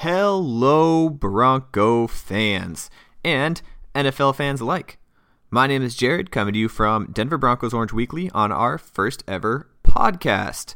Hello, Bronco fans and NFL fans alike. My name is Jared, coming to you from Denver Broncos Orange Weekly on our first ever podcast.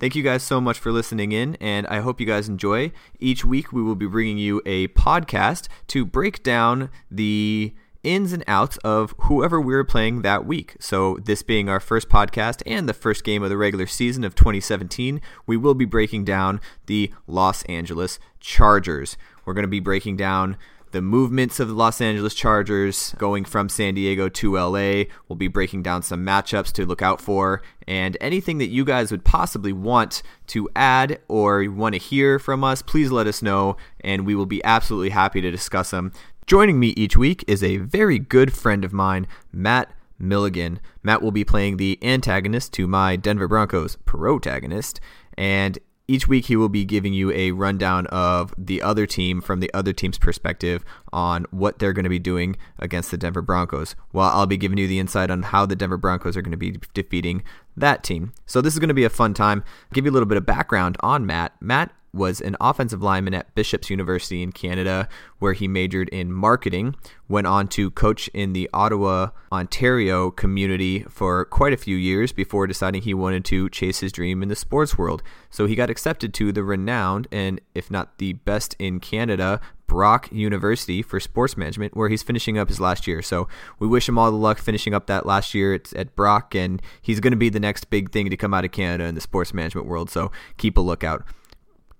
Thank you guys so much for listening in, and I hope you guys enjoy. Each week, we will be bringing you a podcast to break down the ins and outs of whoever we're playing that week. So, this being our first podcast and the first game of the regular season of 2017, we will be breaking down the Los Angeles Chargers. We're going to be breaking down the movements of the Los Angeles Chargers going from San Diego to LA. We'll be breaking down some matchups to look out for and anything that you guys would possibly want to add or want to hear from us, please let us know and we will be absolutely happy to discuss them. Joining me each week is a very good friend of mine, Matt Milligan. Matt will be playing the antagonist to my Denver Broncos protagonist, and each week he will be giving you a rundown of the other team from the other team's perspective on what they're going to be doing against the Denver Broncos, while I'll be giving you the insight on how the Denver Broncos are going to be defeating that team. So this is going to be a fun time. Give you a little bit of background on Matt. Matt was an offensive lineman at Bishop's University in Canada, where he majored in marketing. Went on to coach in the Ottawa, Ontario community for quite a few years before deciding he wanted to chase his dream in the sports world. So he got accepted to the renowned and, if not the best in Canada, Brock University for sports management, where he's finishing up his last year. So we wish him all the luck finishing up that last year at, Brock, and he's going to be the next big thing to come out of Canada in the sports management world. So keep a lookout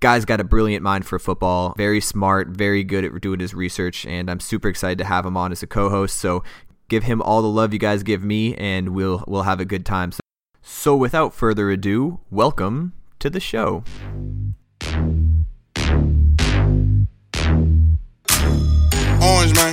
guy's got a brilliant mind for football, very smart, very good at doing his research, and I'm super excited to have him on as a co-host. So give him all the love you guys give me, and we'll we'll have a good time. So, so without further ado, welcome to the show. Orange man,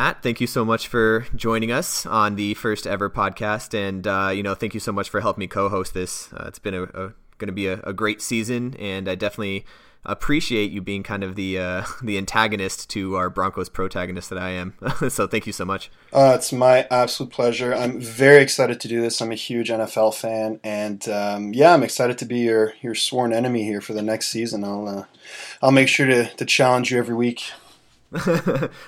Matt, thank you so much for joining us on the first ever podcast, and uh, you know, thank you so much for helping me co-host this. Uh, it's been a, a going to be a, a, great season, and I definitely appreciate you being kind of the uh, the antagonist to our Broncos protagonist that I am. so thank you so much. Uh, it's my absolute pleasure. I'm very excited to do this. I'm a huge NFL fan, and um, yeah, I'm excited to be your your sworn enemy here for the next season. I'll uh, I'll make sure to to challenge you every week.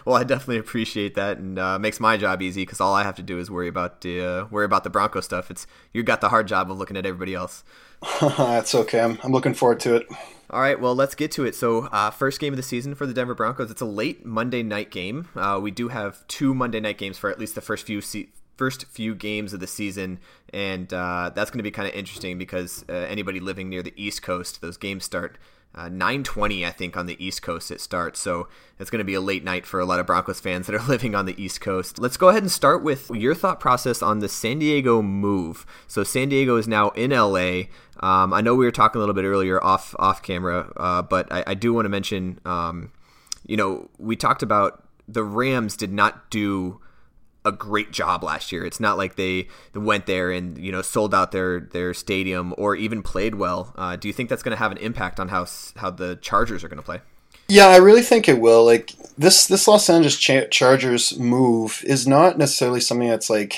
well, I definitely appreciate that, and uh, makes my job easy because all I have to do is worry about the uh, worry about the Bronco stuff. It's you got the hard job of looking at everybody else. That's okay. I'm I'm looking forward to it. All right, well, let's get to it. So, uh, first game of the season for the Denver Broncos. It's a late Monday night game. Uh, we do have two Monday night games for at least the first few se- first few games of the season, and uh, that's going to be kind of interesting because uh, anybody living near the East Coast, those games start uh, 9:20, I think, on the East Coast it starts. So it's going to be a late night for a lot of Broncos fans that are living on the East Coast. Let's go ahead and start with your thought process on the San Diego move. So San Diego is now in LA. Um, I know we were talking a little bit earlier off off camera, uh, but I, I, do want to mention, um, you know, we talked about the Rams did not do a great job last year. It's not like they went there and you know sold out their their stadium or even played well. Uh, do you think that's going to have an impact on how how the Chargers are going to play? Yeah, I really think it will. Like this this Los Angeles Chargers move is not necessarily something that's like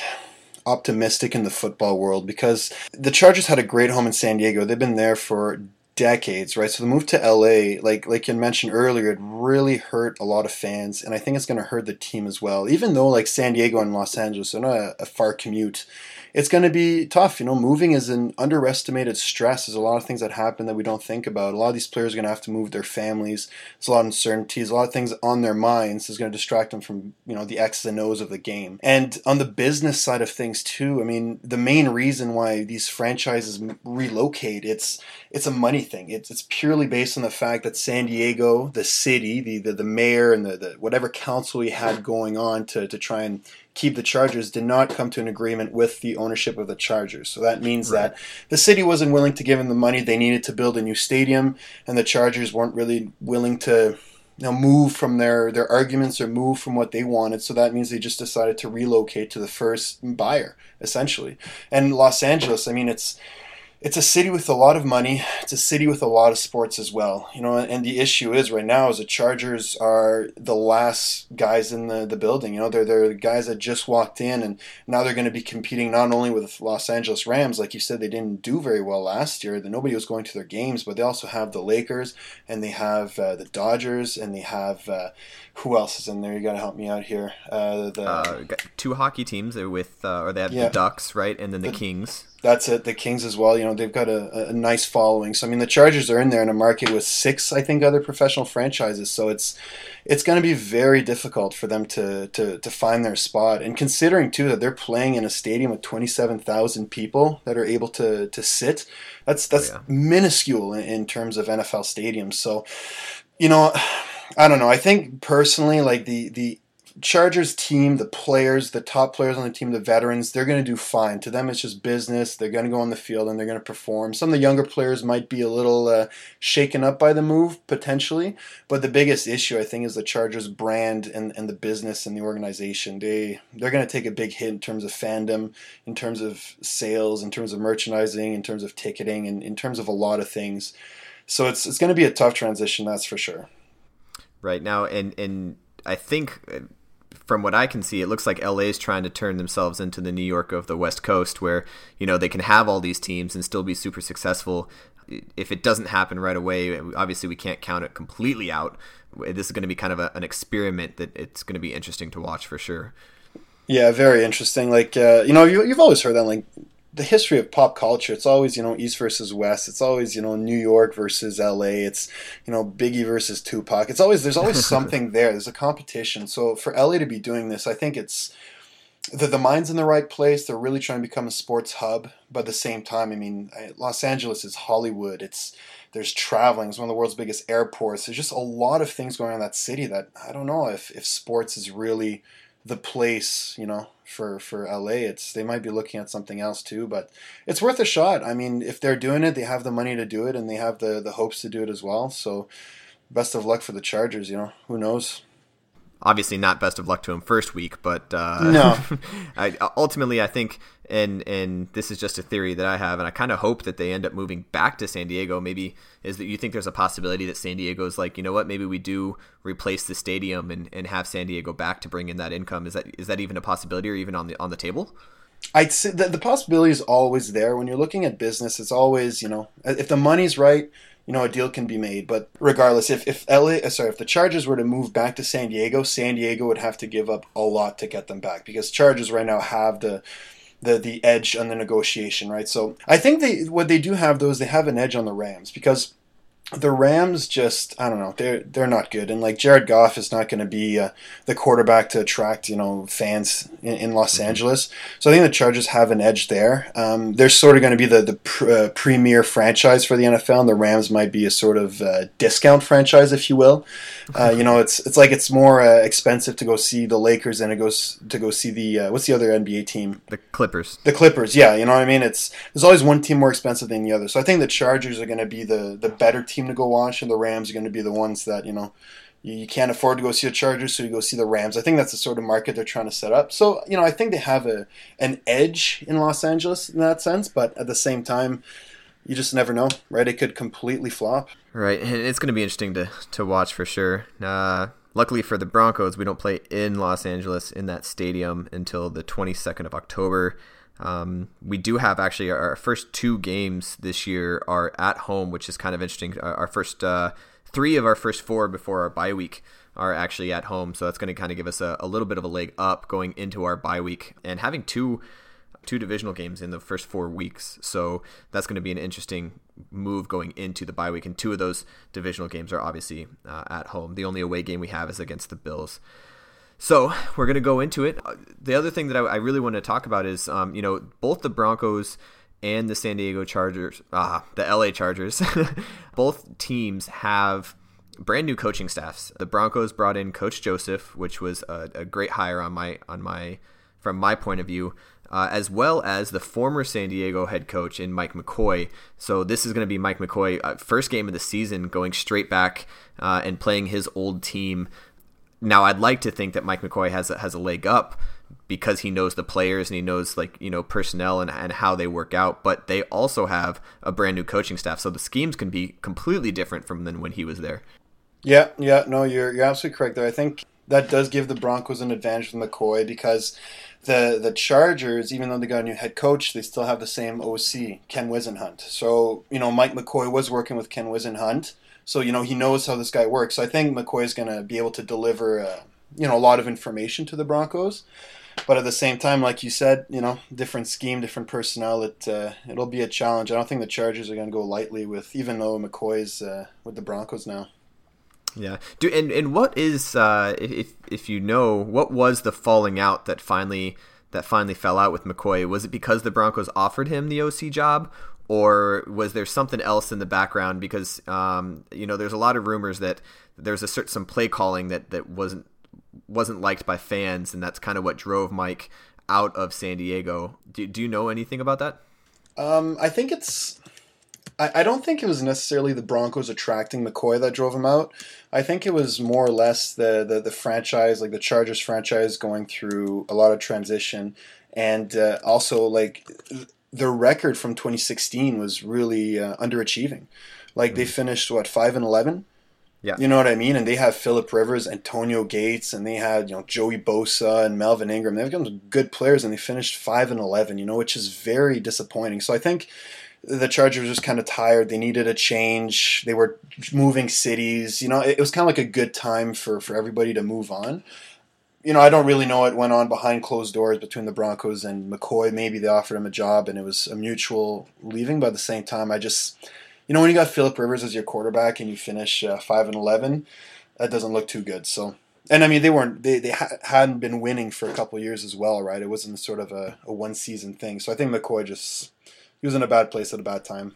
optimistic in the football world because the Chargers had a great home in San Diego. They've been there for decades, right? So the move to LA, like like you mentioned earlier, it really hurt a lot of fans, and I think it's going to hurt the team as well. Even though like San Diego and Los Angeles are not a, a far commute, it's going to be tough. You know, moving is an underestimated stress. There's a lot of things that happen that we don't think about. A lot of these players are going to have to move their families. There's a lot of uncertainties, a lot of things on their minds is going to distract them from, you know, the X's and O's of the game. And on the business side of things too, I mean, the main reason why these franchises relocate, it's it's a money thing. It's it's purely based on the fact that San Diego, the city, the the, the mayor and the, the whatever council he had going on to, to try and keep the Chargers did not come to an agreement with the ownership of the Chargers. So that means right. that the city wasn't willing to give them the money they needed to build a new stadium, and the Chargers weren't really willing to you know, move from their, their arguments or move from what they wanted. So that means they just decided to relocate to the first buyer, essentially. And Los Angeles, I mean, it's it's a city with a lot of money. It's a city with a lot of sports as well. You know, and the issue is right now is the Chargers are the last guys in the, the building. You know, they're they're the guys that just walked in and now they're going to be competing not only with Los Angeles Rams, like you said, they didn't do very well last year. That nobody was going to their games, but they also have the Lakers and they have uh, the Dodgers and they have uh, who else is in there? You got to help me out here. Uh, the uh, two hockey teams are with, uh, or they have yeah. the Ducks, right, and then the, the Kings. That's it. The Kings as well. You know, they've got a, a nice following. So I mean, the Chargers are in there in a market with six, I think, other professional franchises. So it's it's going to be very difficult for them to, to to find their spot. And considering too that they're playing in a stadium with twenty seven thousand people that are able to to sit, that's that's oh, yeah. minuscule in, in terms of NFL stadiums. So, you know. I don't know. I think personally, like the the Chargers team, the players, the top players on the team, the veterans, they're going to do fine. To them, it's just business. They're going to go on the field and they're going to perform. Some of the younger players might be a little uh, shaken up by the move, potentially. But the biggest issue, I think, is the Chargers brand and, and the business and the organization. They, they're going to take a big hit in terms of fandom, in terms of sales, in terms of merchandising, in terms of ticketing, and in terms of a lot of things. So it's, it's going to be a tough transition, that's for sure. Right now, and, and I think uh, from what I can see, it looks like LA is trying to turn themselves into the New York of the West Coast, where you know they can have all these teams and still be super successful. If it doesn't happen right away, obviously we can't count it completely out. This is going to be kind of a, an experiment that it's going to be interesting to watch for sure. Yeah, very interesting. Like uh, you know, you, you've always heard that like the history of pop culture, it's always, you know, East versus West. It's always, you know, New York versus LA. It's, you know, Biggie versus Tupac. It's always, there's always something there. There's a competition. So for LA to be doing this, I think it's, the, the mind's in the right place. They're really trying to become a sports hub. But at the same time, I mean, Los Angeles is Hollywood. It's, there's traveling. It's one of the world's biggest airports. There's just a lot of things going on in that city that I don't know if, if sports is really the place, you know, for for LA. It's they might be looking at something else too, but it's worth a shot. I mean, if they're doing it, they have the money to do it, and they have the the hopes to do it as well. So, best of luck for the Chargers. You know, who knows obviously not best of luck to him first week, but uh, no. I, ultimately, I think, and and this is just a theory that I have, and I kind of hope that they end up moving back to San Diego. Maybe is that you think there's a possibility that San Diego is like, you know what, maybe we do replace the stadium and, and have San Diego back to bring in that income. Is that is that even a possibility or even on the on the table? I'd say the, the possibility is always there when you're looking at business. It's always you know if the money's right you know, a deal can be made. But regardless, if if LA, uh, sorry, if the Chargers were to move back to San Diego, San Diego would have to give up a lot to get them back because Chargers right now have the the the edge on the negotiation, right? So I think they what they do have though is they have an edge on the Rams because the Rams just I don't know they're they're not good. And like Jared Goff is not going to be uh, the quarterback to attract you know fans in, in Los mm-hmm. Angeles. So I think the Chargers have an edge there. Um, they're sort of going to be the the pr- uh, premier franchise for the NFL and the Rams might be a sort of uh, discount franchise if you will. Uh, you know it's it's like it's more uh, expensive to go see the Lakers than it goes to go see the uh, what's the other NBA team? The Clippers. The Clippers yeah you know what I mean? It's there's always one team more expensive than the other. So I think the Chargers are going to be the the better team team to go watch, and the Rams are going to be the ones that you know you can't afford to go see the Chargers, so you go see the Rams. I think that's the sort of market they're trying to set up. So you know, I think they have a an edge in Los Angeles in that sense, but at the same time. You just never know, right? It could completely flop. Right, and it's going to be interesting to, to watch for sure. Uh, luckily for the Broncos, we don't play in Los Angeles in that stadium until the 22nd of October. Um, we do have actually our first two games this year are at home, which is kind of interesting. Our first uh, three of our first four before our bye week are actually at home, so that's going to kind of give us a, a little bit of a leg up going into our bye week and having two two divisional games in the first four weeks. So that's going to be an interesting move going into the bye week. And two of those divisional games are obviously uh, at home. The only away game we have is against the Bills. So we're going to go into it. The other thing that I, I really want to talk about is, um, you know, both the Broncos and the San Diego Chargers, ah, the LA Chargers, both teams have brand new coaching staffs. The Broncos brought in Coach Joseph, which was a, a great hire on my on my from my point of view uh, as well as the former San Diego head coach in Mike McCoy. So this is going to be Mike McCoy uh, first game of the season, going straight back uh, and playing his old team. Now I'd like to think that Mike McCoy has a, has a leg up because he knows the players and he knows like you know personnel and, and how they work out. But they also have a brand new coaching staff, so the schemes can be completely different from than when he was there. Yeah, yeah, no, you're you're absolutely correct there. I think that does give the Broncos an advantage with McCoy because the the Chargers, even though they got a new head coach, they still have the same OC, Ken Whisenhunt. So you know, Mike McCoy was working with Ken Whisenhunt, so you know he knows how this guy works. So I think McCoy is going to be able to deliver, uh, you know, a lot of information to the Broncos. But at the same time, like you said, you know, different scheme, different personnel. It uh, it'll be a challenge. I don't think the Chargers are going to go lightly with, even though McCoy's uh, with the Broncos now. Yeah. Do and and what is uh, if if you know what was the falling out that finally that finally fell out with McCoy? Was it because the Broncos offered him the OC job, or was there something else in the background? Because um, you know, there's a lot of rumors that there's a certain some play calling that that wasn't wasn't liked by fans, and that's kind of what drove Mike out of San Diego. Do, do you know anything about that? Um, I think it's I, don't think it was necessarily the Broncos attracting McCoy that drove him out. I think it was more or less the, the, the franchise, like the Chargers franchise, going through a lot of transition, and uh, also like the record from 2016 was really uh, underachieving. Like mm-hmm. they finished what five and eleven. Yeah. You know what I mean? And they have Philip Rivers, Antonio Gates, and they had, you know, Joey Bosa and Melvin Ingram. They've got some good players and they finished five and eleven, you know, which is very disappointing. So I think the Chargers were just kind of tired. They needed a change. They were moving cities. You know, it, was kind of like a good time for, for everybody to move on. You know, I don't really know what went on behind closed doors between the Broncos and McCoy. Maybe they offered him a job and it was a mutual leaving. But at the same time, I just, you know, when you got Philip Rivers as your quarterback and you finish uh, five and eleven, that doesn't look too good. So, and I mean, they weren't they they ha- hadn't been winning for a couple years as well, right? It wasn't sort of a, a one season thing. So I think McCoy just he was in a bad place at a bad time.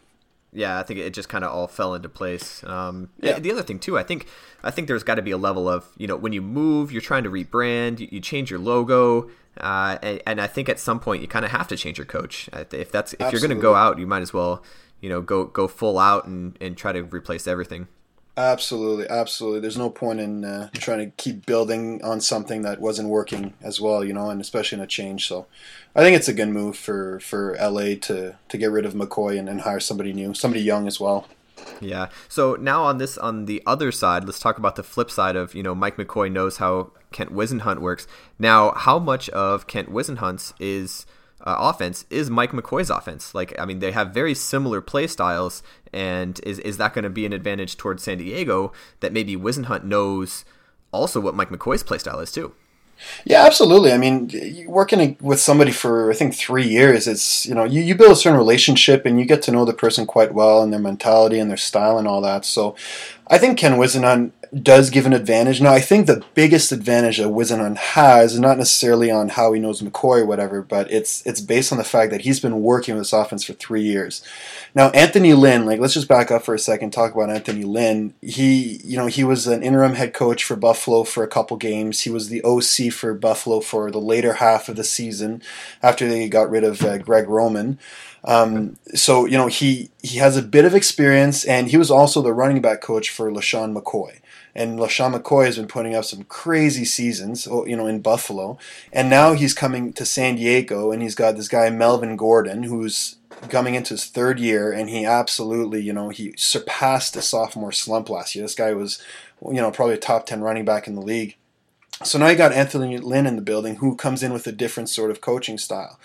Yeah, I think it just kind of all fell into place. Um, yeah. The other thing too, I think, I think there's got to be a level of you know when you move, you're trying to rebrand, you, you change your logo, uh, and, and, I think at some point you kind of have to change your coach. If that's if Absolutely. you're going to go out, you might as well you know go go full out and and try to replace everything. Absolutely, absolutely. There's no point in uh, trying to keep building on something that wasn't working as well, you know, and especially in a change. So, I think it's a good move for for LA to to get rid of McCoy and, and hire somebody new, somebody young as well. Yeah. So now on this on the other side, let's talk about the flip side of you know Mike McCoy knows how Kent Whisenhunt works. Now, how much of Kent Whisenhunt's is uh, offense is Mike McCoy's offense. Like, I mean, they have very similar play styles, and is is that going to be an advantage towards San Diego that maybe Whisenhunt knows also what Mike McCoy's play style is too? Yeah, absolutely. I mean, working with somebody for I think three years, it's you know you, you build a certain relationship and you get to know the person quite well and their mentality and their style and all that. So, I think Ken Whisenhunt does give an advantage. Now, I think the biggest advantage that Whisenhunt has not necessarily on how he knows McCoy or whatever, but it's it's based on the fact that he's been working with this offense for three years. Now, Anthony Lynn, like let's just back up for a second, talk about Anthony Lynn. He, you know, he was an interim head coach for Buffalo for a couple games. He was the OC for Buffalo for the later half of the season after they got rid of uh, Greg Roman. Um, so you know he he has a bit of experience, and he was also the running back coach for LeSean McCoy. And LeSean McCoy has been putting up some crazy seasons, you know, in Buffalo. And now he's coming to San Diego, and he's got this guy Melvin Gordon, who's coming into his third year, and he absolutely, you know, he surpassed the sophomore slump last year. This guy was, you know, probably a top ten running back in the league. So now you got Anthony Lynn in the building, who comes in with a different sort of coaching style.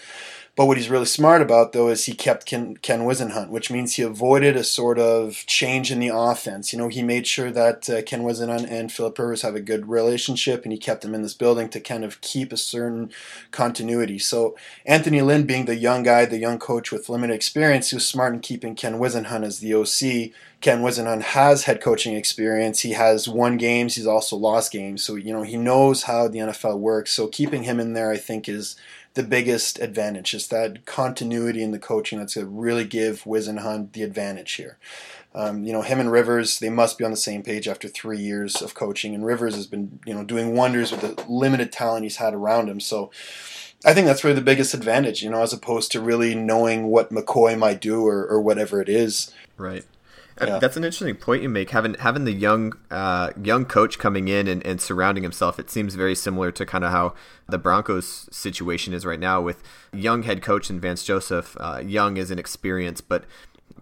But what he's really smart about, though, is he kept Ken, Ken Whisenhunt, which means he avoided a sort of change in the offense. You know, he made sure that uh, Ken Whisenhunt and Philip Rivers have a good relationship, and he kept them in this building to kind of keep a certain continuity. So Anthony Lynn, being the young guy, the young coach with limited experience, he was smart in keeping Ken Whisenhunt as the OC. Ken Whisenhunt has head coaching experience. He has won games. He's also lost games. So, you know, he knows how the NFL works. So keeping him in there, I think, is – the biggest advantage. Just that continuity in the coaching that's going to really give Whisenhunt the advantage here. Um, you know, him and Rivers, they must be on the same page after three years of coaching. And Rivers has been, you know, doing wonders with the limited talent he's had around him. So I think that's really the biggest advantage, you know, as opposed to really knowing what McCoy might do or, or whatever it is. Right. Yeah. That's an interesting point you make. Having having the young uh, young coach coming in and, and surrounding himself, it seems very similar to kind of how the Broncos situation is right now with young head coach and Vance Joseph. Uh, young is an experience, but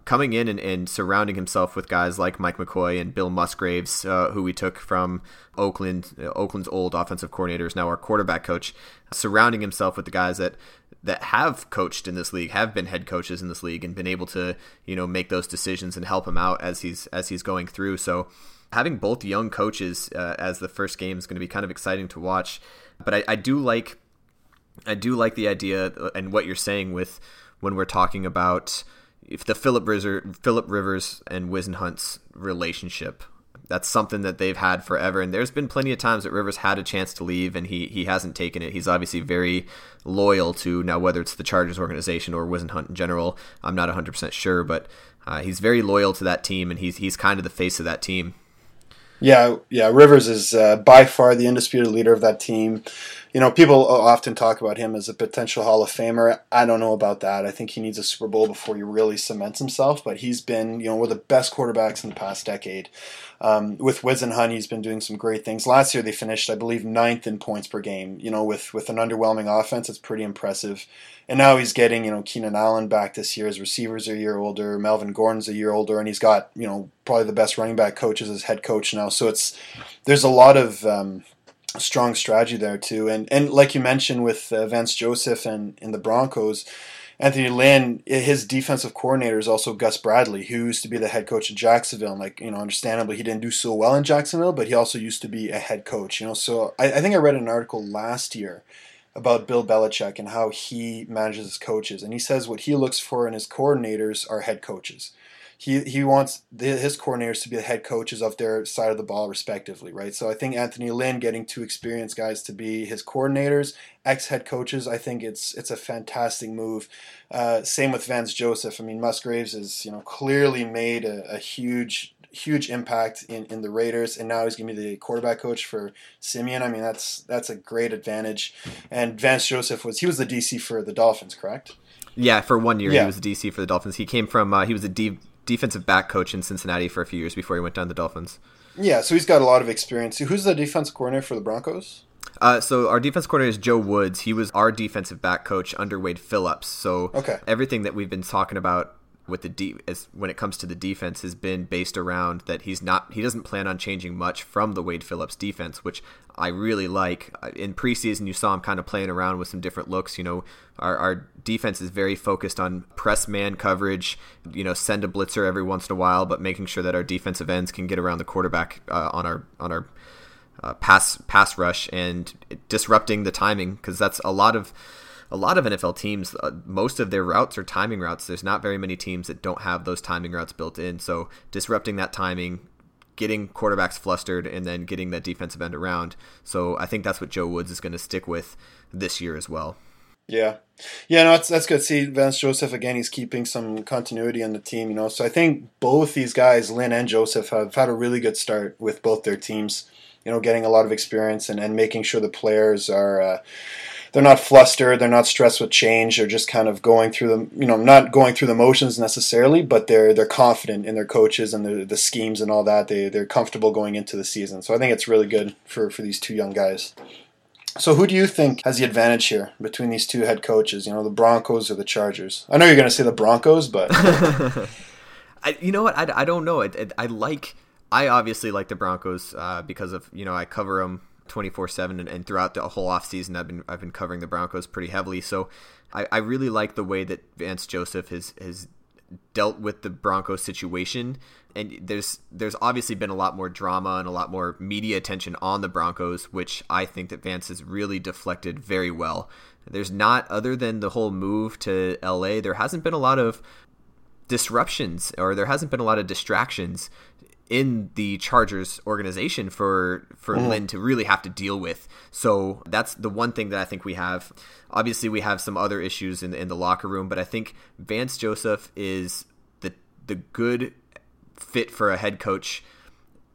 coming in and, and, surrounding himself with guys like Mike McCoy and Bill Musgraves, uh, who we took from Oakland, uh, Oakland's old offensive coordinator, is now our quarterback coach. Surrounding himself with the guys that that have coached in this league, have been head coaches in this league, and been able to you know make those decisions and help him out as he's as he's going through. So having both young coaches uh, as the first game is going to be kind of exciting to watch. But I, I do like I do like the idea and what you're saying with when we're talking about if the Philip Rivers, Philip Rivers and Whisenhunt's relationship that's something that they've had forever. And there's been plenty of times that Rivers had a chance to leave and he he hasn't taken it. He's obviously very loyal to now whether it's the Chargers organization or Whisenhunt in general. I'm not 100% sure, but uh, he's very loyal to that team and he's he's kind of the face of that team. Yeah, yeah. Rivers is uh, by far the undisputed leader of that team. You know, people often talk about him as a potential Hall of Famer. I don't know about that. I think he needs a Super Bowl before he really cements himself. But he's been, you know, one of the best quarterbacks in the past decade. Um, with Whisenhunt, he's been doing some great things. Last year, they finished, I believe, ninth in points per game. You know, with with an underwhelming offense, it's pretty impressive. And now he's getting, you know, Keenan Allen back this year. His receivers are a year older. Melvin Gordon's a year older, and he's got, you know, probably the best running back coaches as head coach now. So it's there's a lot of um, strong strategy there too. And and like you mentioned with uh, Vance Joseph and in the Broncos Anthony Lynn, his defensive coordinator is also Gus Bradley, who used to be the head coach of Jacksonville. And like, you know, understandably, he didn't do so well in Jacksonville, but he also used to be a head coach, you know. So I, I think I read an article last year about Bill Belichick and how he manages his coaches. And he says what he looks for in his coordinators are head coaches he he wants the, his coordinators to be the head coaches of their side of the ball respectively, right? So I think Anthony Lynn getting two experienced guys to be his coordinators, ex head coaches, I think it's it's a fantastic move. Uh, same with Vance Joseph. I mean, Musgraves has you know clearly made a, a huge huge impact in, in the Raiders, and now he's going to be the quarterback coach for Siemian. I mean, that's that's a great advantage. And Vance Joseph was he was the DC for the Dolphins, correct? Yeah, for one year yeah. he was the DC for the Dolphins. He came from uh, he was a D defensive back coach in Cincinnati for a few years before he went down to the Dolphins. Yeah, so he's got a lot of experience. Who's the defense coordinator for the Broncos? Uh, so our defense coordinator is Joe Woods. He was our defensive back coach under Wade Phillips. So okay. everything that we've been talking about with the de- as when it comes to the defense has been based around that he's not he doesn't plan on changing much from the Wade Phillips defense, which I really like. In preseason, you saw him kind of playing around with some different looks. You know, our, our defense is very focused on press man coverage. You know, send a blitzer every once in a while, but making sure that our defensive ends can get around the quarterback uh, on our on our uh, pass pass rush and disrupting the timing because that's a lot of a lot of NFL teams, uh, most of their routes are timing routes. There's not very many teams that don't have those timing routes built in. So disrupting that timing, getting quarterbacks flustered, and then getting that defensive end around. So I think that's what Joe Woods is going to stick with this year as well. Yeah, yeah, no, that's that's good. See, Vance Joseph again, he's keeping some continuity on the team, you know. So I think both these guys, Lynn and Joseph, have had a really good start with both their teams. You know, getting a lot of experience and, and making sure the players are. Uh, they're not flustered, they're not stressed with change, they're just kind of going through the you know not going through the motions necessarily, but they're they're confident in their coaches and the the schemes and all that. They they're comfortable going into the season. So I think it's really good for for these two young guys. So who do you think has the advantage here between these two head coaches? You know, the Broncos or the Chargers? I know you're going to say the Broncos, but I, you know what? I, I don't know. I, I, like. I obviously like the Broncos uh, because of you know I cover them 24 seven and throughout the whole offseason I've been I've been covering the Broncos pretty heavily. So I, I really like the way that Vance Joseph has has dealt with the Broncos situation. And there's there's obviously been a lot more drama and a lot more media attention on the Broncos, which I think that Vance has really deflected very well. There's not other than the whole move to LA, there hasn't been a lot of disruptions or there hasn't been a lot of distractions in the Chargers organization for for mm. Lynn to really have to deal with. So that's the one thing that I think we have. Obviously, we have some other issues in the, in the locker room, but I think Vance Joseph is the the good fit for a head coach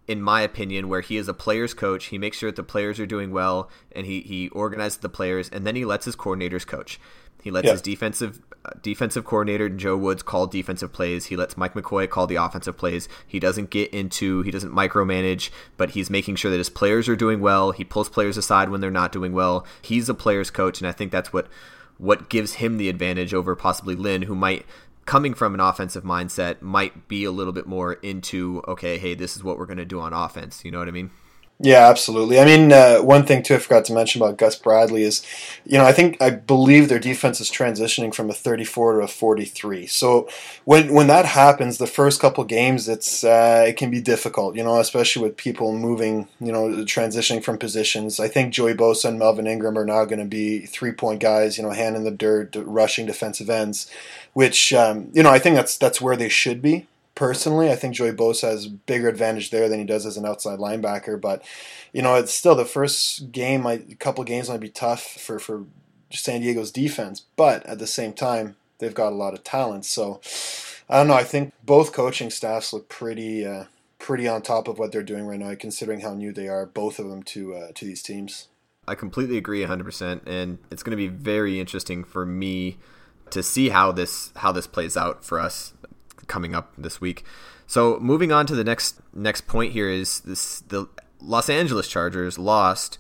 in my opinion, where he is a player's coach. He makes sure that the players are doing well, and he he organizes the players, and then he lets his coordinators coach. He lets his defensive defensive coordinator Joe Woods call defensive plays. He lets Mike McCoy call the offensive plays. He doesn't get into he doesn't micromanage, but he's making sure that his players are doing well. He pulls players aside when they're not doing well. He's a player's coach, and I think that's what what gives him the advantage over possibly Lynn, who might coming from an offensive mindset might be a little bit more into okay, hey, this is what we're going to do on offense. You know what I mean? Yeah, absolutely. I mean, uh, one thing too I forgot to mention about Gus Bradley is, you know, I think I believe their defense is transitioning from a 34 to a 43. So when when that happens, the first couple games, it's uh, it can be difficult, you know, especially with people moving, you know, transitioning from positions. I think Joey Bosa and Melvin Ingram are now going to be three point guys, you know, hand in the dirt, rushing defensive ends, which um, you know I think that's that's where they should be personally. I think Joey Bosa has bigger advantage there than he does as an outside linebacker. But you know, it's still the first game. Might, a couple games might be tough for for San Diego's defense, but at the same time, they've got a lot of talent. So I don't know. I think both coaching staffs look pretty. Uh, pretty on top of what they're doing right now, considering how new they are, both of them to uh, to these teams. I completely agree 100%, and it's going to be very interesting for me to see how this how this plays out for us coming up this week. So moving on to the next next point here is this the Los Angeles Chargers lost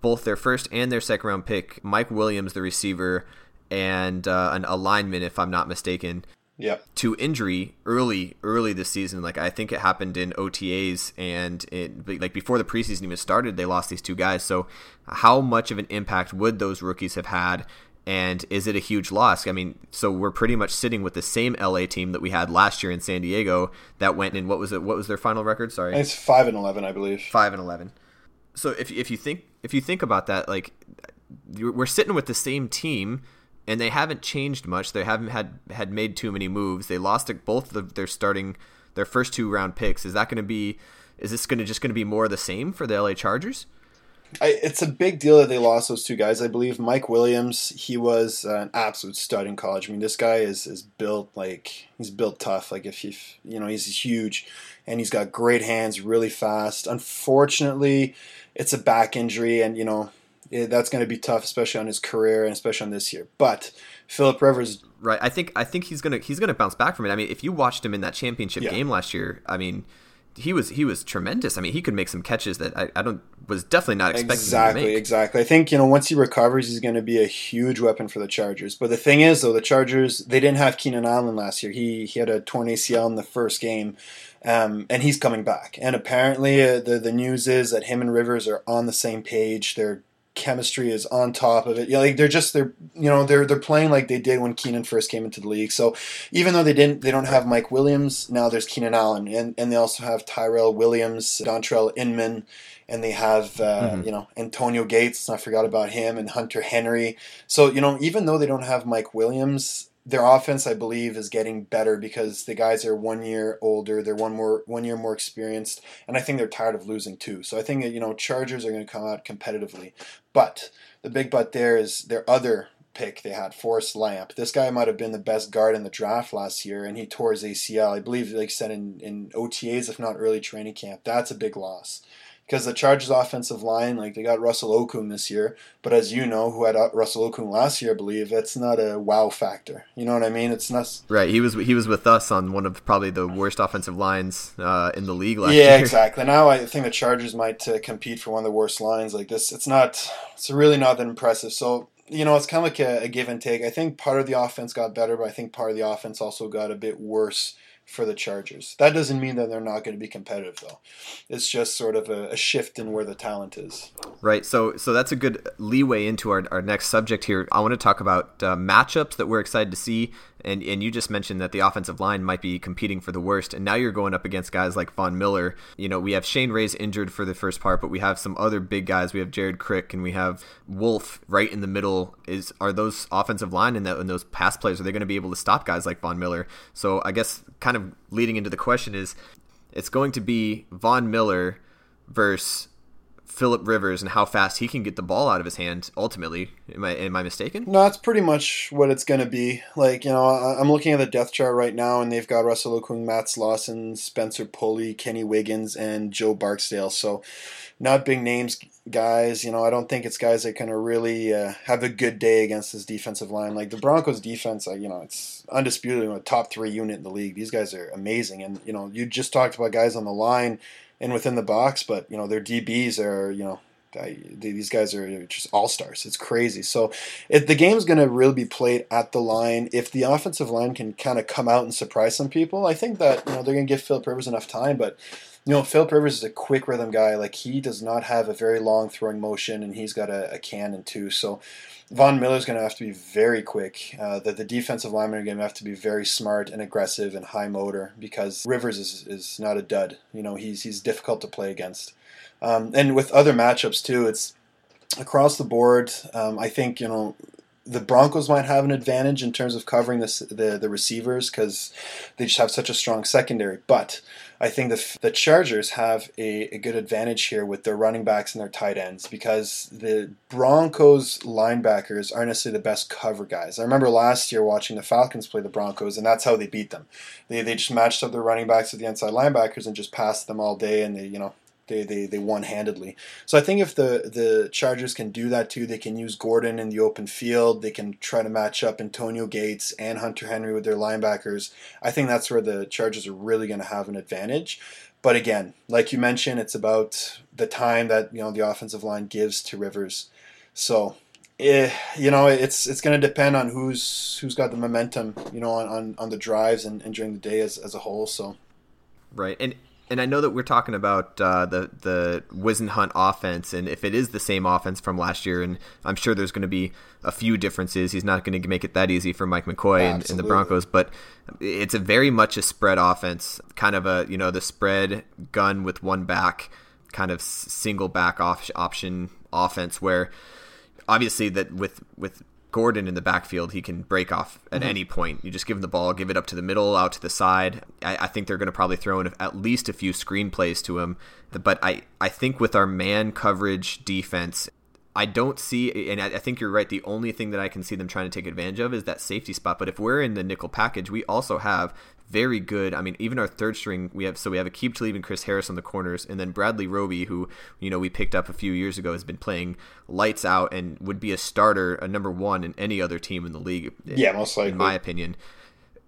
both their first and their second round pick, Mike Williams, the receiver, and uh, an alignment, if I'm not mistaken. Yep. To injury early, early this season. Like I think it happened in OTAs, and it, like before the preseason even started, they lost these two guys. So, how much of an impact would those rookies have had? And is it a huge loss? I mean, so we're pretty much sitting with the same LA team that we had last year in San Diego that went in. What was it? What was their final record? Sorry, it's five and eleven, I believe. Five and eleven. So if if you think if you think about that, like we're sitting with the same team, and they haven't changed much. They haven't had had made too many moves. They lost both of their starting their first two round picks. Is that going to be? Is this going to just going to be more of the same for the LA Chargers? I, it's a big deal that they lost those two guys. I believe Mike Williams, he was uh, an absolute stud in college. I mean, this guy is is built like he's built tough. Like if you you know he's huge, and he's got great hands, really fast. Unfortunately, it's a back injury, and you know it, that's going to be tough, especially on his career and especially on this year. But Philip Rivers, right? I think I think he's gonna he's gonna bounce back from it. I mean, if you watched him in that championship yeah. game last year, I mean he was he was tremendous. I mean, he could make some catches that I, I don't was definitely not expecting. Exactly, exactly. I think you know once he recovers, he's going to be a huge weapon for the Chargers. But the thing is, though, the Chargers they didn't have Keenan Allen last year. He he had a torn ACL in the first game. Um, and he's coming back. And apparently, uh, the the news is that him and Rivers are on the same page. They're chemistry is on top of it. Yeah, like they're just they're you know they're they're playing like they did when Keenan first came into the league. So even though they didn't they don't have Mike Williams now, there's Keenan Allen, and and they also have Tyrell Williams, Dontrelle Inman, and they have uh, mm-hmm. you know Antonio Gates. I forgot about him and Hunter Henry. So you know even though they don't have Mike Williams, their offense, I believe, is getting better because the guys are one year older, they're one more one year more experienced, and I think they're tired of losing too. So I think that you know Chargers are going to come out competitively, but the big but there is their other pick they had, Forrest Lamp. This guy might have been the best guard in the draft last year, and he tore his ACL. I believe, like said in in OTAs, if not early training camp. That's a big loss because the Chargers offensive line, like they got Russell Okung this year, but as you know, who had uh, Russell Okung last year, I believe, that's not a wow factor. You know what I mean? It's not right. He was he was with us on one of probably the worst offensive lines uh, in the league last yeah, year. Yeah, exactly. Now I think the Chargers might uh, compete for one of the worst lines like this. It's not. It's really not that impressive. So you know, it's kind of like a, a give and take. I think part of the offense got better, but I think part of the offense also got a bit worse for the Chargers. That doesn't mean that they're not going to be competitive, though. It's just sort of a, a, shift in where the talent is. Right. So, so that's a good leeway into our, our next subject here. I want to talk about uh, matchups that we're excited to see. And, and you just mentioned that the offensive line might be competing for the worst. And now you're going up against guys like Von Miller. You know, we have Shane Ray's injured for the first part, but we have some other big guys. We have Jared Crick and we have Wolfe right in the middle. Is Are those offensive line and, that, and those pass plays, are they going to be able to stop guys like Von Miller? So I guess kind of leading into the question is it's going to be Von Miller versus Philip Rivers and how fast he can get the ball out of his hand. Ultimately, am I am I mistaken? No, that's pretty much what it's going to be. Like you know, I'm looking at the depth chart right now, and they've got Russell Okung, Matt Slauson, Spencer Pulley, Kenny Wiggins, and Joe Barksdale. So, not big names guys. You know, I don't think it's guys that can really uh, have a good day against this defensive line. Like the Broncos defense, uh, you know, it's undisputed a top three unit in the league. These guys are amazing, and you know, you just talked about guys on the line and within the box, but you know, their DBs are you know. I, these guys are just all stars. It's crazy. So, if the game's going to really be played at the line, if the offensive line can kind of come out and surprise some people, I think that you know they're going to give Philip Rivers enough time. But you know, Philip Rivers is a quick rhythm guy. Like he does not have a very long throwing motion, and he's got a, a cannon too. So Von Miller's going to have to be very quick. Uh, that the defensive linemen are going to have to be very smart and aggressive and high motor because Rivers is, is not a dud. You know, he's he's difficult to play against. Um, and with other matchups too, it's across the board. Um, I think you know the Broncos might have an advantage in terms of covering the the, the receivers because they just have such a strong secondary. But I think the, the Chargers have a, a good advantage here with their running backs and their tight ends because the Broncos linebackers aren't necessarily the best cover guys. I remember last year watching the Falcons play the Broncos, and that's how they beat them. They, they just matched up their running backs with the inside linebackers and just passed them all day, and they you know they, they, they won handedly. So I think if the, the Chargers can do that too, they can use Gordon in the open field. They can try to match up Antonio Gates and Hunter Henry with their linebackers. I think that's where the Chargers are really going to have an advantage. But again, like you mentioned, it's about the time that you know the offensive line gives to Rivers. So eh, you know, it's it's going to depend on who's who's got the momentum, you know, on, on, on the drives and, and during the day as, as a whole. So, right, and and I know that we're talking about uh, the the Whisenhunt offense, and if it is the same offense from last year, and I'm sure there's going to be a few differences. He's not going to make it that easy for Mike McCoy and, and, the Broncos, but it's a very much a spread offense, kind of a you know the spread gun with one back, kind of single back off option offense where obviously that with with Gordon in the backfield, he can break off at mm-hmm. any point. You just give him the ball, give it up to the middle, out to the side. I, I think they're going to probably throw in at least a few screenplays to him. But I, I think with our man coverage defense, I don't see, and I think you're right. The only thing that I can see them trying to take advantage of is that safety spot. But if we're in the nickel package, we also have very good. I mean, even our third string, we have so we have Aqib Talib and Chris Harris on the corners, and then Bradley Roby, who you know we picked up a few years ago, has been playing lights out and would be a starter, a number one in any other team in the league. Yeah, most likely, in my opinion.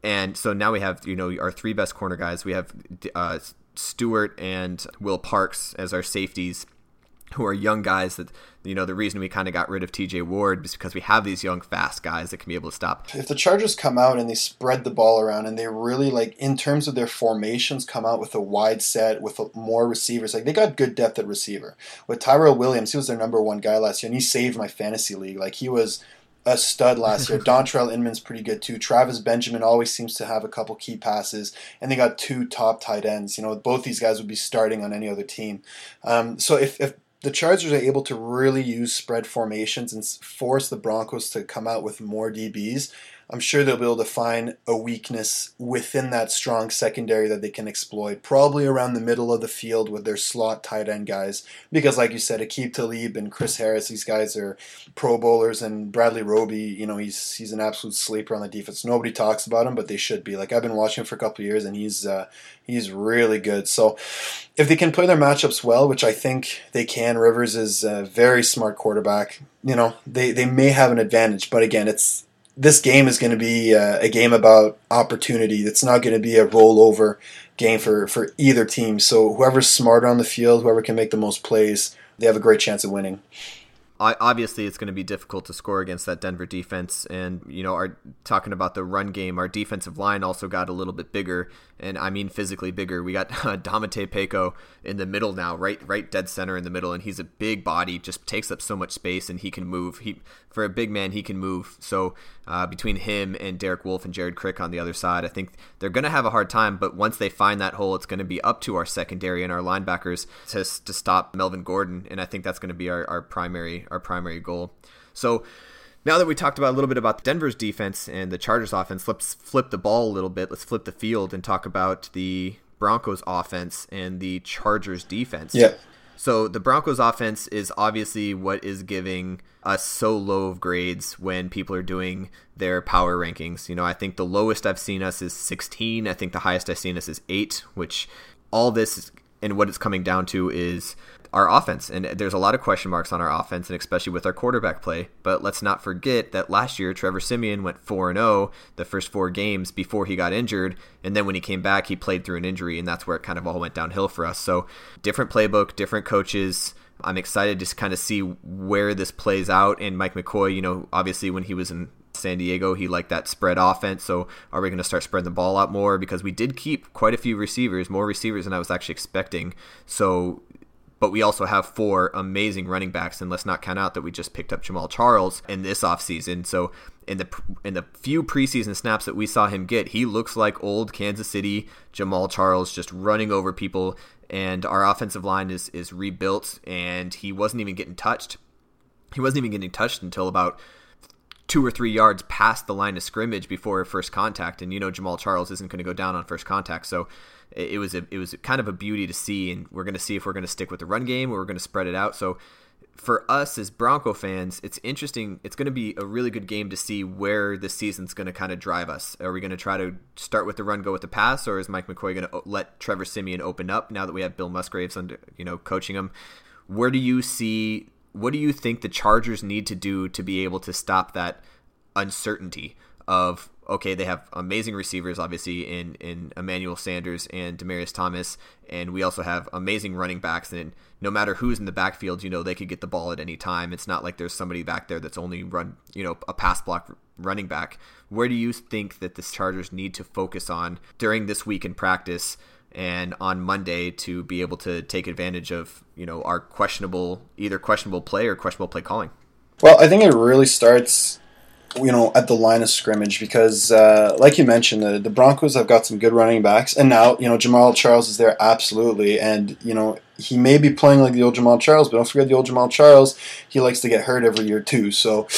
And so now we have you know our three best corner guys. We have uh, Stewart and Will Parks as our safeties who are young guys that you know the reason we kind of got rid of TJ Ward is because we have these young fast guys that can be able to stop. If the Chargers come out and they spread the ball around and they really like in terms of their formations come out with a wide set with more receivers like they got good depth at receiver. With Tyrell Williams, he was their number 1 guy last year and he saved my fantasy league. Like he was a stud last year. Dontrelle Inman's pretty good too. Travis Benjamin always seems to have a couple key passes, and they got two top tight ends. You know, both these guys would be starting on any other team. Um, so if, if the Chargers are able to really use spread formations and force the Broncos to come out with more DBs. I'm sure they'll be able to find a weakness within that strong secondary that they can exploit, probably around the middle of the field with their slot tight end guys. Because, like you said, Aqib Talib and Chris Harris, these guys are Pro Bowlers, and Bradley Roby, you know, he's he's an absolute sleeper on the defense. Nobody talks about him, but they should be. Like I've been watching him for a couple years, and he's uh, he's really good. So, if they can play their matchups well, which I think they can, Rivers is a very smart quarterback. You know, they they may have an advantage, but again, it's this game is going to be uh, a game about opportunity. It's not going to be a rollover game for, for either team. So whoever's smarter on the field, whoever can make the most plays, they have a great chance of winning. Obviously it's going to be difficult to score against that Denver defense. And you know, our talking about the run game, our defensive line also got a little bit bigger, and I mean physically bigger. We got uh, Domata Peko in the middle now, right, right dead center in the middle, and he's a big body, just takes up so much space, and he can move. He for a big man, he can move. So uh, between him and Derek Wolfe and Jared Crick on the other side, I think they're going to have a hard time. But once they find that hole, it's going to be up to our secondary and our linebackers to to stop Melvin Gordon, and I think that's going to be our, our primary our primary goal. So now that we talked about a little bit about Denver's defense and the Chargers offense, let's flip the ball a little bit. Let's flip the field and talk about the Broncos offense and the Chargers defense. Yeah. So the Broncos offense is obviously what is giving us so low of grades when people are doing their power rankings. You know, I think the lowest I've seen us is 16. I think the highest I've seen us is 8, which all this and what it's coming down to is our offense. And there's a lot of question marks on our offense, and especially with our quarterback play. But let's not forget that last year, Trevor Siemian went 4 0 the first four games before he got injured. And then when he came back, he played through an injury, and that's where it kind of all went downhill for us. So, different playbook, different coaches. I'm excited to kind of see where this plays out. And Mike McCoy, you know, obviously when he was in San Diego, he liked that spread offense. So are we going to start spreading the ball out more? Because we did keep quite a few receivers, more receivers than I was actually expecting. So but we also have four amazing running backs, and let's not count out that we just picked up Jamaal Charles in this offseason. So in the in the few preseason snaps that we saw him get, he looks like old Kansas City Jamaal Charles, just running over people. And our offensive line is is rebuilt, and he wasn't even getting touched. He wasn't even getting touched until about two or three yards past the line of scrimmage before first contact. And you know Jamaal Charles isn't going to go down on first contact, so it was a, it was kind of a beauty to see. And we're going to see if we're going to stick with the run game or we're going to spread it out. So for us as Bronco fans, it's interesting. It's going to be a really good game to see where the season's going to kind of drive us. Are we going to try to start with the run, go with the pass, or is Mike McCoy going to let Trevor Siemian open up now that we have Bill Musgraves under, you know, coaching him? Where do you see? What do you think the Chargers need to do to be able to stop that uncertainty of okay, they have amazing receivers, obviously in in Emmanuel Sanders and Demaryius Thomas, and we also have amazing running backs. And no matter who's in the backfield, you know they could get the ball at any time. It's not like there's somebody back there that's only run, you know, a pass block running back. Where do you think that the Chargers need to focus on during this week in practice? And on Monday to be able to take advantage of you know our questionable either questionable play or questionable play calling. Well, I think it really starts you know, at the line of scrimmage because, uh, like you mentioned, the, the Broncos have got some good running backs, and now you know Jamaal Charles is there absolutely, and you know he may be playing like the old Jamaal Charles, but don't forget the old Jamaal Charles. He likes to get hurt every year too, so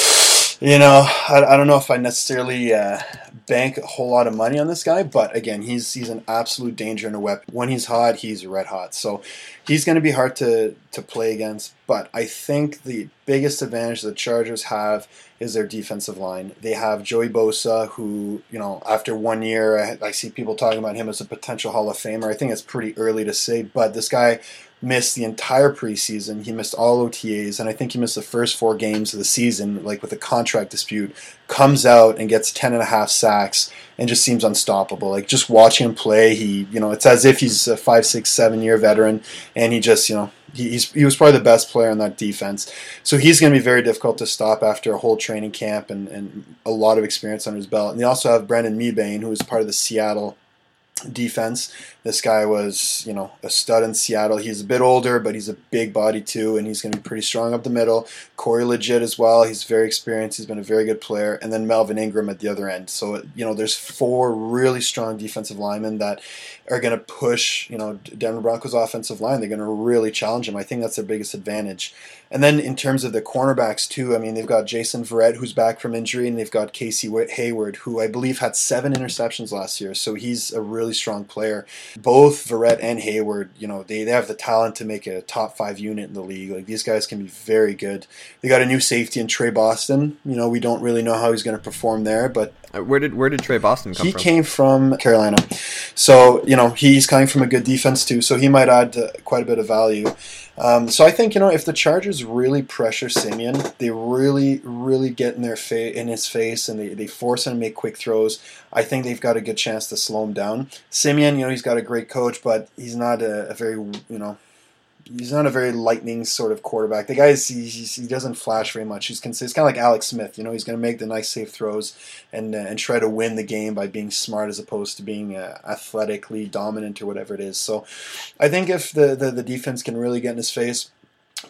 you know I, I don't know if I necessarily uh, bank a whole lot of money on this guy, but again, he's he's an absolute danger and a weapon. When he's hot, he's red hot. So he's going to be hard to to play against. But I think the biggest advantage the Chargers have is their defensive line. They have Joey Bosa, who, you know, after one year, I, I, see people talking about him as a potential Hall of Famer. I think it's pretty early to say, but this guy missed the entire preseason. He missed all OTAs, and I think he missed the first four games of the season, like with a contract dispute. Comes out and gets 10 and a half sacks and just seems unstoppable. Like just watching him play, he, you know, it's as if he's a five, six, seven year veteran, and he just, you know, he's he was probably the best player on that defense. So he's going to be very difficult to stop after a whole training camp and, and a lot of experience under his belt. And they also have Brandon Mebane, who is part of the Seattle defense. This guy was, you know, a stud in Seattle. He's a bit older, but he's a big body too, and he's going to be pretty strong up the middle. Corey Liuget as well. He's very experienced. He's been a very good player. And then Melvin Ingram at the other end. So, you know, there's four really strong defensive linemen that are going to push, you know, Denver Broncos offensive line. They're going to really challenge him. I think that's their biggest advantage. And then in terms of the cornerbacks too, I mean, they've got Jason Verrett, who's back from injury, and they've got Casey Hayward, who I believe had seven interceptions last year. So he's a really strong player. Both Verrett and Hayward, you know, they, they have the talent to make a top five unit in the league. Like these guys can be very good. They got a new safety in Tre Boston. You know, we don't really know how he's going to perform there, but where did where did Tre Boston come he from? He came from Carolina, so you know he's coming from a good defense too. So he might add uh, quite a bit of value. Um, so I think you know if the Chargers really pressure Siemian, they really really get in their fa- in his face and they, they force him to make quick throws. I think they've got a good chance to slow him down. Siemian, you know, he's got a great coach, but he's not a, a very you know he's not a very lightning sort of quarterback. The guy is, he, he doesn't flash very much. He's consistent. kind of like Alex Smith. You know, he's going to make the nice safe throws and uh, and try to win the game by being smart as opposed to being uh, athletically dominant or whatever it is. So, I think if the, the the defense can really get in his face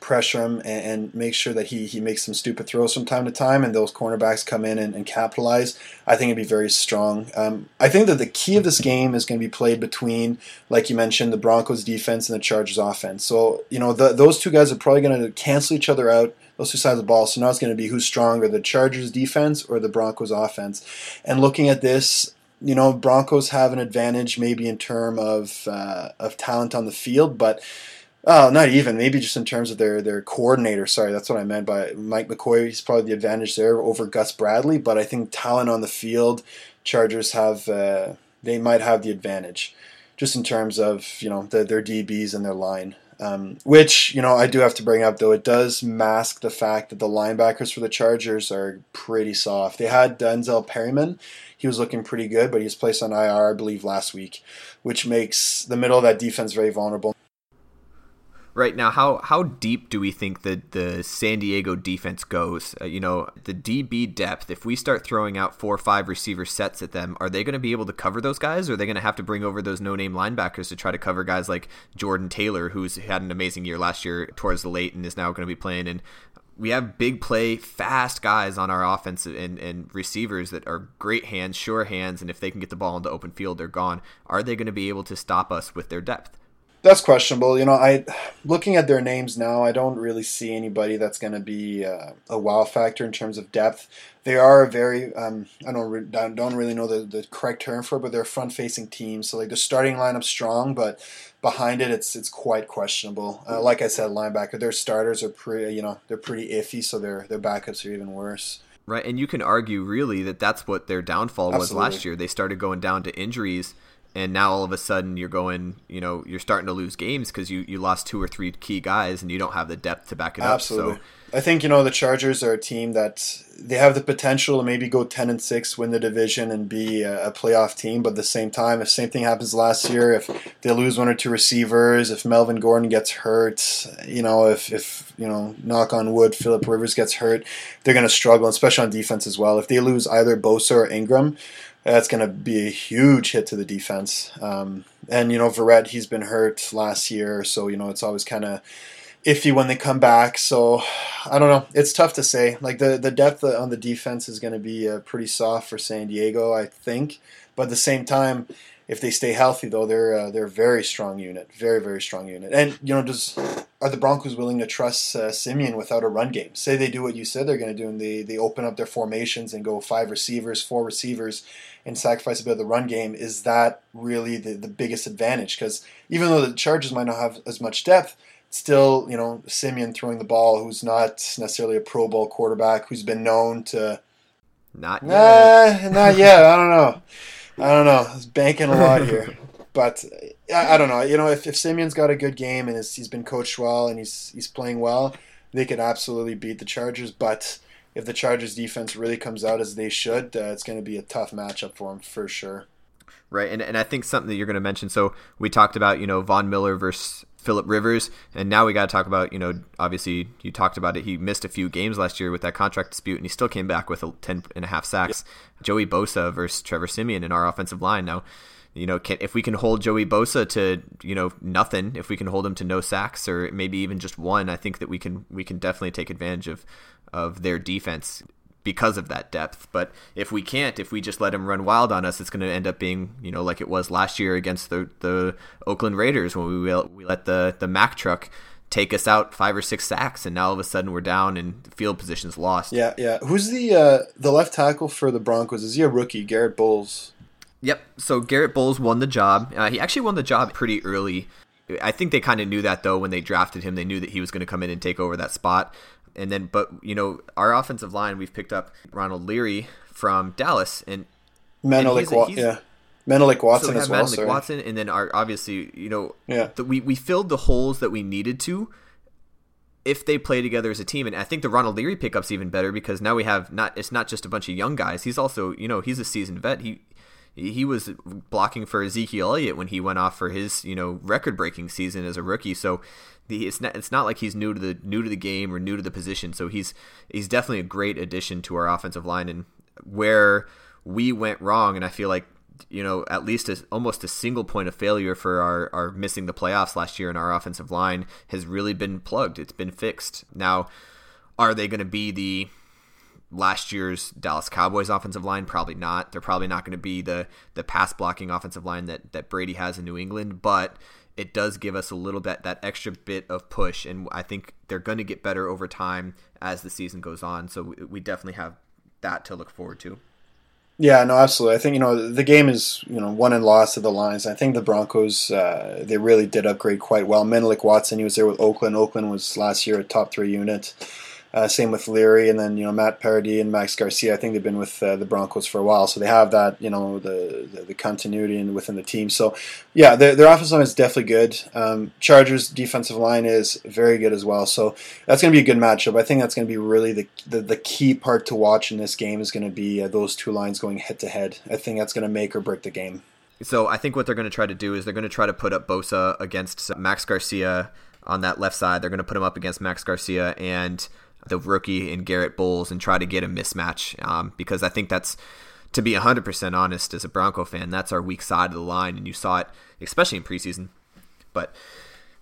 pressure him and, and, make sure that he, he makes some stupid throws from time to time and those cornerbacks come in and, and capitalize, I think it'd be very strong. Um, I think that the key of this game is going to be played between, like you mentioned, the Broncos defense and the Chargers offense. So, you know, the, those two guys are probably going to cancel each other out, those two sides of the ball. So now it's going to be who's stronger, the Chargers defense or the Broncos offense. And looking at this, you know, Broncos have an advantage maybe in term of, uh, of talent on the field, but Oh, not even. Maybe just in terms of their their coordinator. Sorry, that's what I meant by Mike McCoy. He's probably the advantage there over Gus Bradley. But I think talent on the field, Chargers have uh, they might have the advantage, just in terms of you know the, their DBs and their line. Um, which you know I do have to bring up though it does mask the fact that the linebackers for the Chargers are pretty soft. They had Denzel Perryman, he was looking pretty good, but he was placed on IR I believe last week, which makes the middle of that defense very vulnerable. Right now, how how deep do we think that the San Diego defense goes? Uh, you know, the DB depth. If we start throwing out four or five receiver sets at them, are they going to be able to cover those guys? Or are they going to have to bring over those no name linebackers to try to cover guys like Jordan Taylor, who's had an amazing year last year towards the late and is now going to be playing in we have big play, fast guys on our offense and, and receivers that are great hands, sure hands, and if they can get the ball into open field, they're gone. Are they going to be able to stop us with their depth? That's questionable. You know, I looking at their names now, I don't really see anybody that's going to be uh, a wow factor in terms of depth. They are a very um, I don't re- don't really know the, the correct term for it, but they're front facing team. So like the starting lineup strong, but behind it, it's it's quite questionable. Uh, like I said, linebacker, their starters are pretty you know they're pretty iffy, so their their backups are even worse. Right, and you can argue really that that's what their downfall was last year. They started going down to injuries and now all of a sudden you're going, you know, you're starting to lose games because you, you lost two or three key guys and you don't have the depth to back it Absolutely. up. So I think you know the Chargers are a team that they have the potential to maybe go ten and six, win the division, and be a, a, playoff team. But at the same time, if same thing happens last year, if they lose one or two receivers, if Melvin Gordon gets hurt, you know, if if you know, knock on wood, Philip Rivers gets hurt, they're going to struggle, especially on defense as well. If they lose either Bosa or Ingram, that's going to be a huge hit to the defense. Um, and you know, Verrett, he's been hurt last year, so you know it's always kind of iffy when they come back. So I don't know. It's tough to say. Like the the depth on the defense is going to be uh, pretty soft for San Diego, I think. But at the same time, if they stay healthy, though, they're uh, they're a very strong unit, very very strong unit. And you know, does are the Broncos willing to trust uh, Siemian without a run game? Say they do what you said they're going to do, and they they open up their formations and go five receivers, four receivers, and sacrifice a bit of the run game. Is that really the the biggest advantage? Because even though the Chargers might not have as much depth, still, you know, Siemian throwing the ball, who's not necessarily a Pro Bowl quarterback, who's been known to not yet. Nah, not yet. I don't know. I don't know. Was banking a lot here, but I, I, don't know. You know, if, if Siemian's got a good game and he's been coached well and he's he's playing well, they could absolutely beat the Chargers. But if the Chargers defense really comes out as they should, uh, it's going to be a tough matchup for them for sure. Right, and and I think something that you're going to mention. So we talked about you know Von Miller versus Philip Rivers, and now we got to talk about you know obviously you talked about it. He missed a few games last year with that contract dispute, and he still came back with a ten and a half sacks. Yep. Joey Bosa versus Trevor Siemian in our offensive line. Now, you know, can, if we can hold Joey Bosa to you know nothing, if we can hold him to no sacks or maybe even just one, I think that we can we can definitely take advantage of of their defense because of that depth. But if we can't, if we just let him run wild on us, it's going to end up being, you know, like it was last year against the the Oakland Raiders when we we let the the Mack truck take us out five or six sacks, and now all of a sudden we're down and field position's lost. Yeah, yeah. Who's the uh, the left tackle for the Broncos? Is he a rookie? Garrett Bolles. Yep. So Garrett Bolles won the job. Uh, he actually won the job pretty early. I think they kind of knew that though when they drafted him. They knew that he was going to come in and take over that spot. And then, but you know, our offensive line, we've picked up Ronald Leary from Dallas, and Menelik, yeah, Menelik Watson so as well. Menelik Watson, and then our obviously, you know, yeah, the, we we filled the holes that we needed to. If they play together as a team, and I think the Ronald Leary pickup's even better because now we have not it's not just a bunch of young guys. He's also you know he's a seasoned vet. He he was blocking for Ezekiel Elliott when he went off for his you know record breaking season as a rookie. So the, it's not it's not like he's new to the new to the game or new to the position. So he's he's definitely a great addition to our offensive line and where we went wrong. And I feel like you know at least a, almost a single point of failure for our, our missing the playoffs last year in our offensive line has really been plugged. It's been fixed. Now, are they going to be the last year's Dallas Cowboys offensive line? Probably not. They're probably not going to be the the pass blocking offensive line that that Brady has in New England, but it does give us a little bit that extra bit of push, and I think they're going to get better over time as the season goes on. So we definitely have that to look forward to. Yeah, no, absolutely. I think you know the game is you know won and lost to the Lions. I think the Broncos uh, they really did upgrade quite well. Menelik Watson, he was there with Oakland. Oakland was last year a top three unit. Uh, same with Leary, and then you know Matt Paradis and Max Garcia. I think they've been with uh, the Broncos for a while, so they have that you know the the, the continuity in, within the team. So yeah, their, their offensive line is definitely good. Um, Chargers defensive line is very good as well. So that's going to be a good matchup. I think that's going to be really the, the, the key part to watch in this game is going to be uh, those two lines going head to head. I think that's going to make or break the game. So I think what they're going to try to do is they're going to try to put up Bosa against Max Garcia on that left side. They're going to put him up against Max Garcia and the rookie and Garrett Bolles and try to get a mismatch um, because I think that's to be 100% honest as a Bronco fan, that's our weak side of the line, and you saw it especially in preseason. But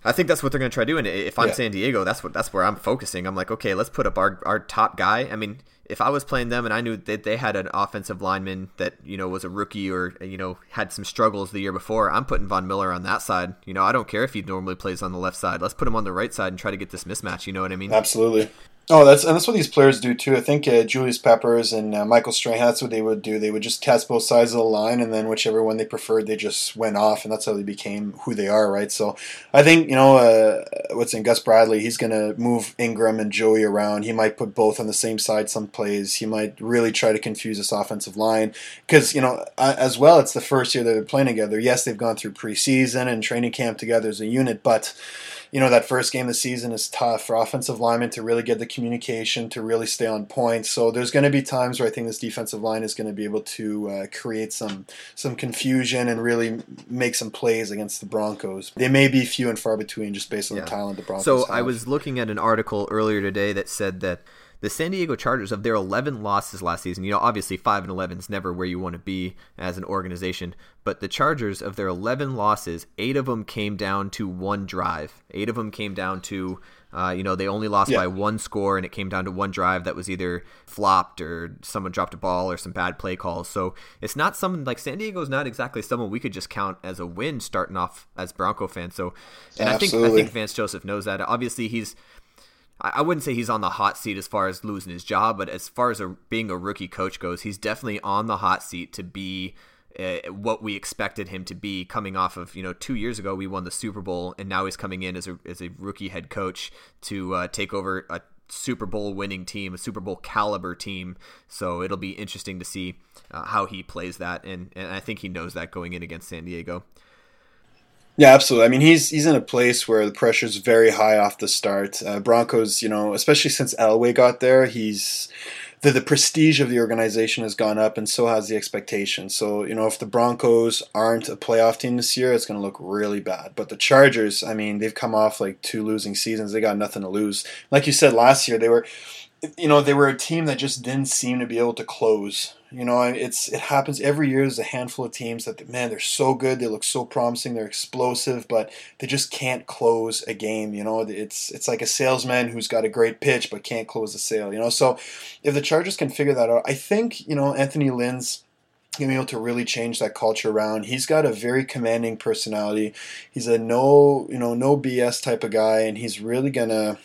I think that's what they're going to try to do. And if I'm yeah. San Diego, that's what that's where I'm focusing. I'm like, okay, let's put up our our top guy. I mean, if I was playing them and I knew that they had an offensive lineman that you know was a rookie or you know had some struggles the year before, I'm putting Von Miller on that side. You know, I don't care if he normally plays on the left side. Let's put him on the right side and try to get this mismatch. You know what I mean? Absolutely. Oh, that's and that's what these players do too. I think uh, Julius Peppers and uh, Michael Strahan. That's what they would do. They would just test both sides of the line, and then whichever one they preferred, they just went off, and that's how they became who they are, right? So, I think you know uh, what's in Gus Bradley. He's going to move Ingram and Joey around. He might put both on the same side some plays. He might really try to confuse this offensive line because you know as well. It's the first year that they're playing together. Yes, they've gone through preseason and training camp together as a unit, but you know that first game of the season is tough for offensive linemen to really get the communication to really stay on point. So there's going to be times where I think this defensive line is going to be able to uh, create some some confusion and really make some plays against the Broncos. They may be few and far between just based on yeah. the talent the Broncos. So have. I was looking at an article earlier today that said that the San Diego Chargers of their 11 losses last season, you know, obviously 5 and 11 is never where you want to be as an organization, but the Chargers of their 11 losses, 8 of them came down to one drive. 8 of them came down to uh, you know, they only lost yeah. by one score, and it came down to one drive that was either flopped or someone dropped a ball or some bad play calls. So it's not something like San Diego's not exactly someone we could just count as a win starting off as Bronco fans. So, and I think I think Vance Joseph knows that. Obviously, he's I wouldn't say he's on the hot seat as far as losing his job, but as far as a, being a rookie coach goes, he's definitely on the hot seat to be uh, what we expected him to be coming off of you know two years ago we won the Super Bowl and now he's coming in as a as a rookie head coach to uh, take over a Super Bowl winning team, a Super Bowl caliber team. So it'll be interesting to see uh, how he plays that, and and I think he knows that going in against San Diego. Yeah, absolutely. I mean, he's he's in a place where the pressure is very high off the start. Uh, Broncos, you know, especially since Elway got there, he's the the prestige of the organization has gone up, and so has the expectation. So, you know, if the Broncos aren't a playoff team this year, it's going to look really bad. But the Chargers, I mean, they've come off like two losing seasons; they got nothing to lose. Like you said last year, they were you know they were a team that just didn't seem to be able to close. You know it's it happens every year. There's a handful of teams that man they're so good. They look so promising. They're explosive but they just can't close a game you know? It's it's like a salesman who's got a great pitch but can't close the sale you know? So if the chargers can figure that out i think you know anthony lynn's going to be able to really change that culture around. He's got a very commanding personality. He's a no, you know, no BS type of guy, and he's really going to,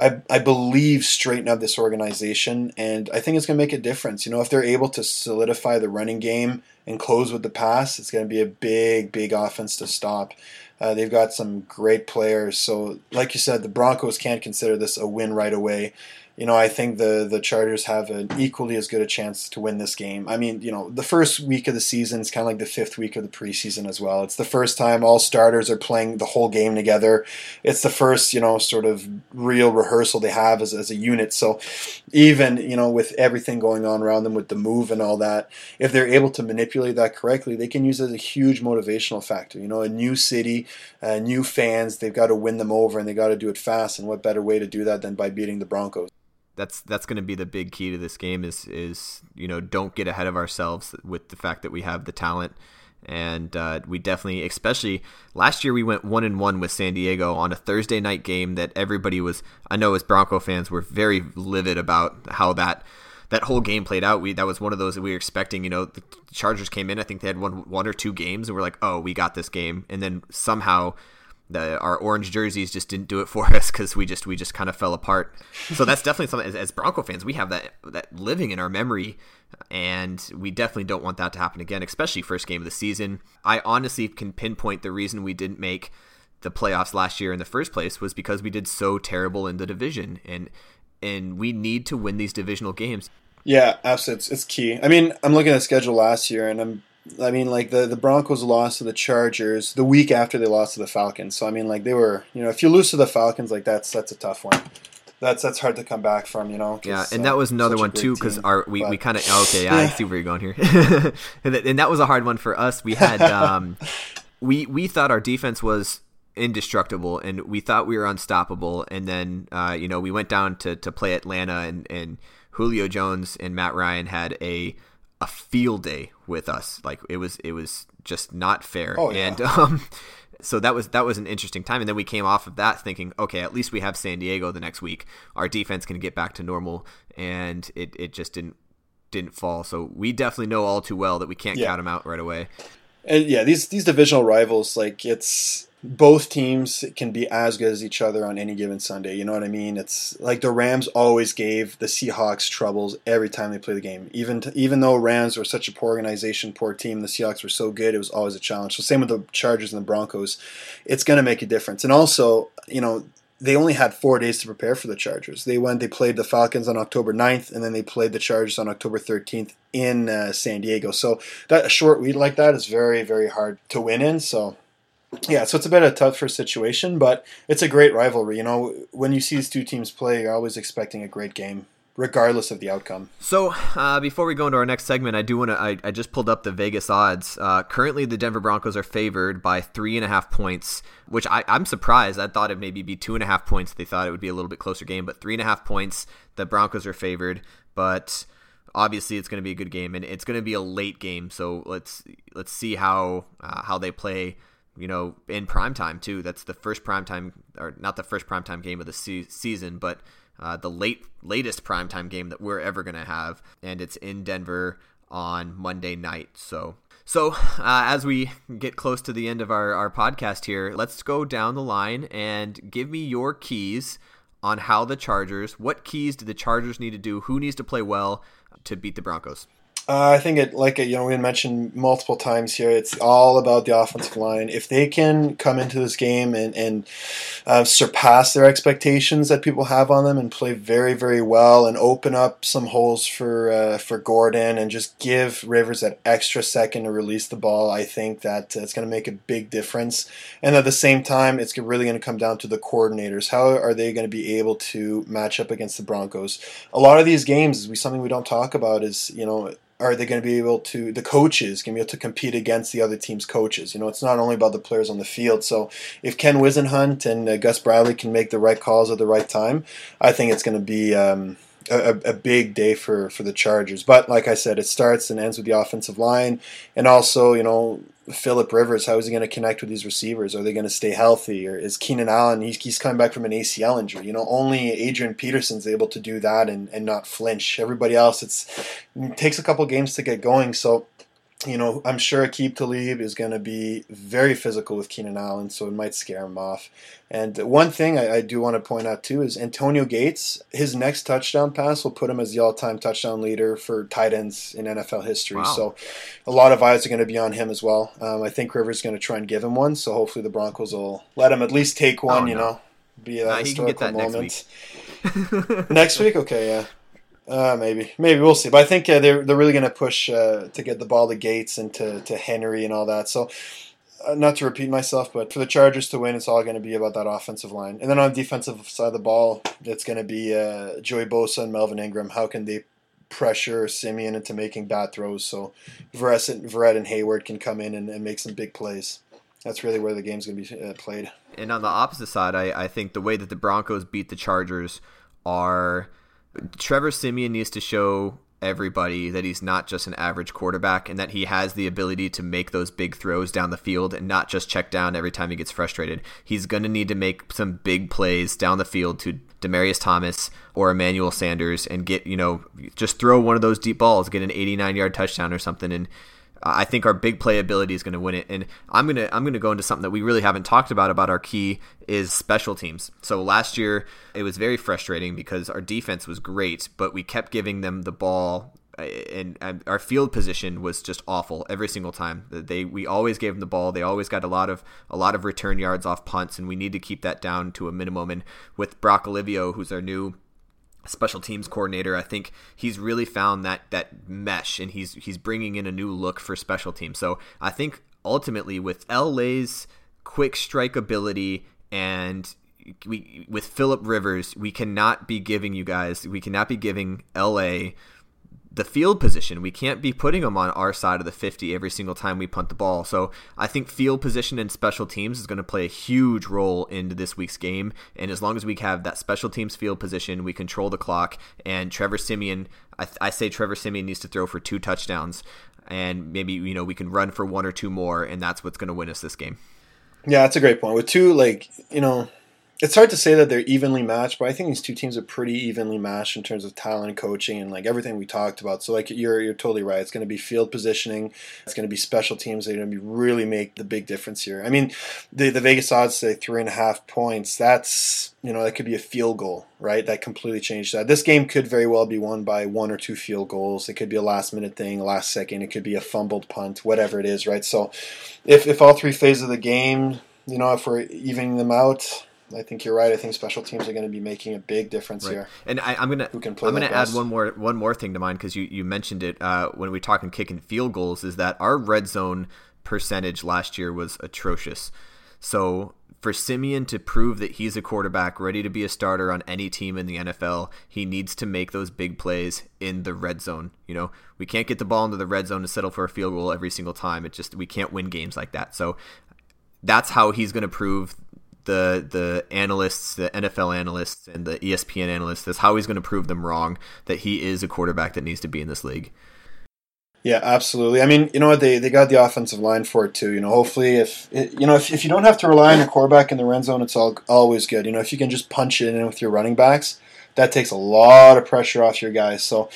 I, I believe, straighten up this organization. And I think it's going to make a difference. You know, if they're able to solidify the running game and close with the pass, it's going to be a big, big offense to stop. Uh, they've got some great players. So, like you said, the Broncos can't consider this a win right away. You know, I think the the Chargers have an equally as good a chance to win this game. I mean, you know, the first week of the season is kind of like the fifth week of the preseason as well. It's the first time all starters are playing the whole game together. It's the first, you know, sort of real rehearsal they have as, as a unit. So even, you know, with everything going on around them with the move and all that, if they're able to manipulate that correctly, they can use it as a huge motivational factor. You know, a new city, uh, new fans, they've got to win them over and they got to do it fast. And what better way to do that than by beating the Broncos? That's that's going to be the big key to this game is is you know don't get ahead of ourselves with the fact that we have the talent and uh, we definitely especially last year we went one and one with San Diego on a Thursday night game that everybody was I know as Bronco fans were very livid about how that that whole game played out. We that was one of those that we were expecting. You know, the Chargers came in. I think they had one one or two games, and we're like, oh, we got this game. And then somehow the, our orange jerseys just didn't do it for us because we just we just kind of fell apart. So that's definitely something as, as, Bronco fans we have that that living in our memory, and we definitely don't want that to happen again, especially first game of the season. I honestly can pinpoint the reason we didn't make the playoffs last year in the first place was because we did so terrible in the division, and and we need to win these divisional games. Yeah, absolutely, it's, it's key. I mean, I'm looking at the schedule last year, and I'm I mean, like the the Broncos lost to the Chargers the week after they lost to the Falcons. So I mean, like they were, you know, if you lose to the Falcons, like that's that's a tough one. That's that's hard to come back from, you know. Yeah, and that was another one too because our we, we kind of okay. Yeah, yeah, I see where you're going here, and, that, and that was a hard one for us. We had um, we we thought our defense was indestructible and we thought we were unstoppable and then uh, you know we went down to, to play Atlanta and, and Julio Jones and Matt Ryan had a a field day with us. Like it was it was just not fair. Oh, yeah. And um, so that was that was an interesting time. And then we came off of that thinking, okay, at least we have San Diego the next week. Our defense can get back to normal, and it, it just didn't didn't fall. So we definitely know all too well that we can't yeah. count them out right away. And yeah, these these divisional rivals, like it's both teams can be as good as each other on any given Sunday. You know what I mean? It's like the Rams always gave the Seahawks troubles every time they play the game. Even to, even though Rams were such a poor organization, poor team, the Seahawks were so good, it was always a challenge. So same with the Chargers and the Broncos. It's going to make a difference. And also, you know, they only had four days to prepare for the Chargers. They went, they played the Falcons on October 9th, and then they played the Chargers on October 13th in uh, San Diego. So that a short week like that is very, very hard to win in. So yeah, so it's a bit of a tougher situation, but it's a great rivalry. You know, when you see these two teams play, you're always expecting a great game, regardless of the outcome. So, uh, before we go into our next segment, I do want to. I, I, just pulled up the Vegas odds. Uh, currently, the Denver Broncos are favored by three and a half points, which I, I'm surprised. I thought it maybe be two and a half points. They thought it would be a little bit closer game, but three and a half points. The Broncos are favored, but obviously it's going to be a good game, and it's going to be a late game. So let's let's see how uh, how they play you know, in primetime too. That's the first primetime, or not the first primetime game of the se- season, but uh, the late latest primetime game that we're ever gonna have, and it's in Denver on Monday night. So, so uh, as we get close to the end of our our podcast here, let's go down the line and give me your keys on how the Chargers. What keys do the Chargers need to do? Who needs to play well to beat the Broncos? Uh, I think it, like you know, we mentioned multiple times here. It's all about the offensive line. If they can come into this game and and uh, surpass their expectations that people have on them and play very very well and open up some holes for uh, for Gordon and just give Rivers that extra second to release the ball, I think that it's going to make a big difference. And at the same time, it's really going to come down to the coordinators. How are they going to be able to match up against the Broncos? A lot of these games, something we don't talk about is you know are they going to be able to the coaches going to be able to compete against the other team's coaches? You know it's not only about the players on the field. So if ken whisenhunt and uh, gus bradley can make the right calls at the right time i think it's going to be um, a, a, big day for, for the chargers. But like i said it starts and ends with the offensive line. And also you know Philip Rivers, how is he going to connect with these receivers? Are they going to stay healthy? Or is Keenan Allen, he's, he's coming back from an ACL injury. You know, only Adrian Peterson's able to do that and, and not flinch. Everybody else, it's it takes a couple games to get going. So you know, I'm sure Aqib Talib is going to be very physical with Keenan Allen, so it might scare him off. And one thing I, I, do want to point out too is Antonio Gates. His next touchdown pass will put him as the all-time touchdown leader for tight ends in NFL history. Wow. So, a lot of eyes are going to be on him as well. Um, I think Rivers is going to try and give him one. So hopefully the Broncos will let him at least take one. Oh, you know, be a historical moment. Next week, okay, yeah. Uh, maybe, maybe we'll see. But I think uh, they're they're really going to push uh, to get the ball to Gates and to, to Henry and all that. So, uh, not to repeat myself, but for the Chargers to win, it's all going to be about that offensive line. And then on the defensive side of the ball, it's going to be uh, Joey Bosa and Melvin Ingram. How can they pressure Siemian into making bad throws so Verrett and Hayward can come in and, and make some big plays? That's really where the game's going to be uh, played. And on the opposite side, I, I think the way that the Broncos beat the Chargers are Trevor Siemian needs to show everybody that he's not just an average quarterback and that he has the ability to make those big throws down the field and not just check down every time he gets frustrated. He's going to need to make some big plays down the field to Demaryius Thomas or Emmanuel Sanders and get, you know, just throw one of those deep balls, get an 89 yard touchdown or something and I think our big playability is going to win it, and I'm gonna I'm gonna go into something that we really haven't talked about about our key is special teams. So last year it was very frustrating because our defense was great, but we kept giving them the ball, and, and our field position was just awful every single time. They we always gave them the ball. They always got a lot of a lot of return yards off punts, and we need to keep that down to a minimum. And with Brock Olivo who's our new special teams coordinator. I think he's really found that that mesh, and he's he's bringing in a new look for special teams. So I think ultimately with LA's quick strike ability and we with Philip Rivers, we cannot be giving you guys, we cannot be giving LA the field position. We can't be putting them on our side of the 50 every single time we punt the ball. So I think field position and special teams is going to play a huge role into this week's game. And as long as we have that special teams field position, we control the clock. And Trevor Siemian, I, th- I say Trevor Siemian needs to throw for two touchdowns. And maybe, you know, we can run for one or two more. And that's what's going to win us this game. Yeah, that's a great point. With two, like, you know, it's hard to say that they're evenly matched, but I think these two teams are pretty evenly matched in terms of talent, coaching, and like everything we talked about. So like you're you're totally right. It's going to be field positioning. It's going to be special teams that are going to be really make the big difference here. I mean, the the Vegas odds say three and a half points. That's you know that could be a field goal, right? That completely changed that. This game could very well be won by one or two field goals. It could be a last minute thing, last second. It could be a fumbled punt, whatever it is, right? So if if all three phases of the game, you know, if we're evening them out I think you're right. I think special teams are going to be making a big difference right. here. And I, am gonna I'm gonna add one more one more thing to mind because you you mentioned it uh, when we talking and field goals is that our red zone percentage last year was atrocious. So for Siemian to prove that he's a quarterback ready to be a starter on any team in the NFL, he needs to make those big plays in the red zone. You know, we can't get the ball into the red zone to settle for a field goal every single time. It just we can't win games like that. So that's how he's going to prove the the analysts, the NFL analysts, and the ESPN analysts. That's how he's going to prove them wrong that he is a quarterback that needs to be in this league. Yeah, absolutely. I mean, you know what? They they got the offensive line for it too. You know, hopefully, if you know if, if you don't have to rely on your quarterback in the red zone, it's all always good. You know, if you can just punch it in with your running backs, that takes a lot of pressure off your guys. So,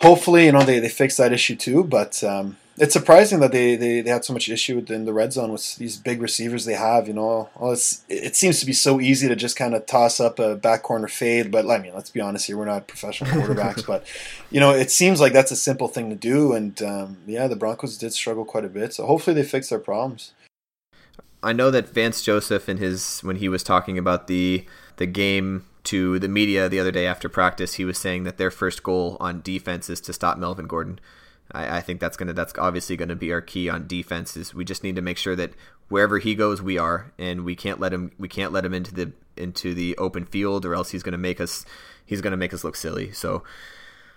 hopefully, you know they they fix that issue too. But um, it's surprising that they, they, they had so much issue in the red zone with these big receivers they have. You know, well, it seems to be so easy to just kind of toss up a back corner fade. But I mean, let's be honest here, we're not professional quarterbacks. but you know, it seems like that's a simple thing to do. And um, yeah, the Broncos did struggle quite a bit. So hopefully they fix their problems. I know that Vance Joseph in his when he was talking about the the game to the media the other day after practice, he was saying that their first goal on defense is to stop Melvin Gordon. I, I think that's gonna that's obviously gonna be our key on defense. Is we just need to make sure that wherever he goes, we are, and we can't let him we can't let him into the into the open field, or else he's gonna make us he's gonna make us look silly. So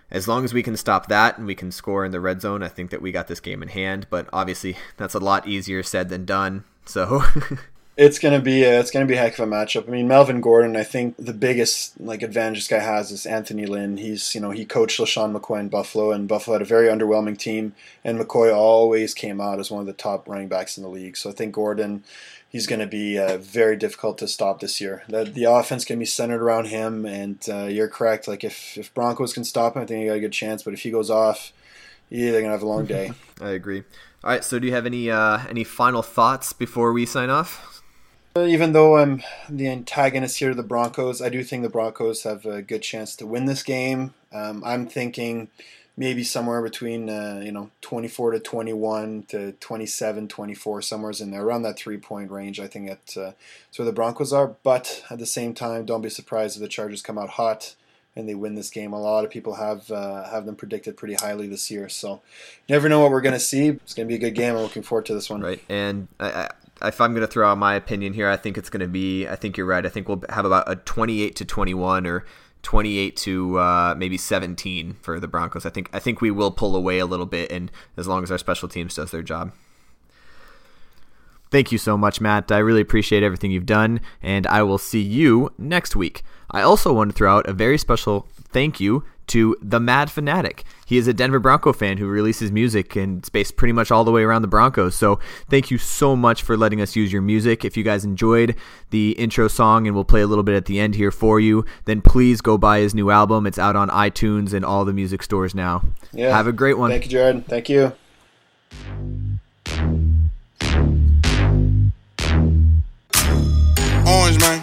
as long as we can stop that and we can score in the red zone, I think that we got this game in hand. But obviously, that's a lot easier said than done. So It's gonna be a, it's gonna be a heck of a matchup. I mean, Melvin Gordon. I think the biggest like advantage this guy has is Anthony Lynn. He's you know he coached LeSean McCoy in Buffalo, and Buffalo had a very underwhelming team, and McCoy always came out as one of the top running backs in the league. So I think Gordon, he's going to be uh, very difficult to stop this year. The, the offense can be centered around him, and uh, you're correct. Like if if Broncos can stop him, I think you got a good chance. But if he goes off, yeah, they're gonna have a long day. I agree. All right. So, do you have any uh, any final thoughts before we sign off? Even though I'm the antagonist here to the Broncos, I do think the Broncos have a good chance to win this game. Um, I'm thinking maybe somewhere between uh, you know 24 to 21 to 27 24 somewhere's in there around that three point range i think that's uh, where the broncos are. But at the same time don't be surprised if the chargers come out hot and they win this game. A lot of people have uh, have them predicted pretty highly this year. So never know what we're going to see. It's going to be a good game. I'm looking forward to this one. Right. And I, I, if i'm going to throw out my opinion here i think it's going to be i think you're right i think we'll have about a 28 to 21 or 28 to uh, maybe 17 for the Broncos. I think I think we will pull away a little bit, and as long as our special teams does their job. Thank you so much, Matt. I really appreciate everything you've done, and I will see you next week. I also want to throw out a very special thank you to The Mad Fanatic. He is a Denver Bronco fan who releases music and it's based pretty much all the way around the Broncos. So thank you so much for letting us use your music. If you guys enjoyed the intro song and we'll play a little bit at the end here for you, then please go buy his new album. It's out on iTunes and all the music stores now. Yeah. Have a great one. Thank you, Jared. Thank you. Orange man.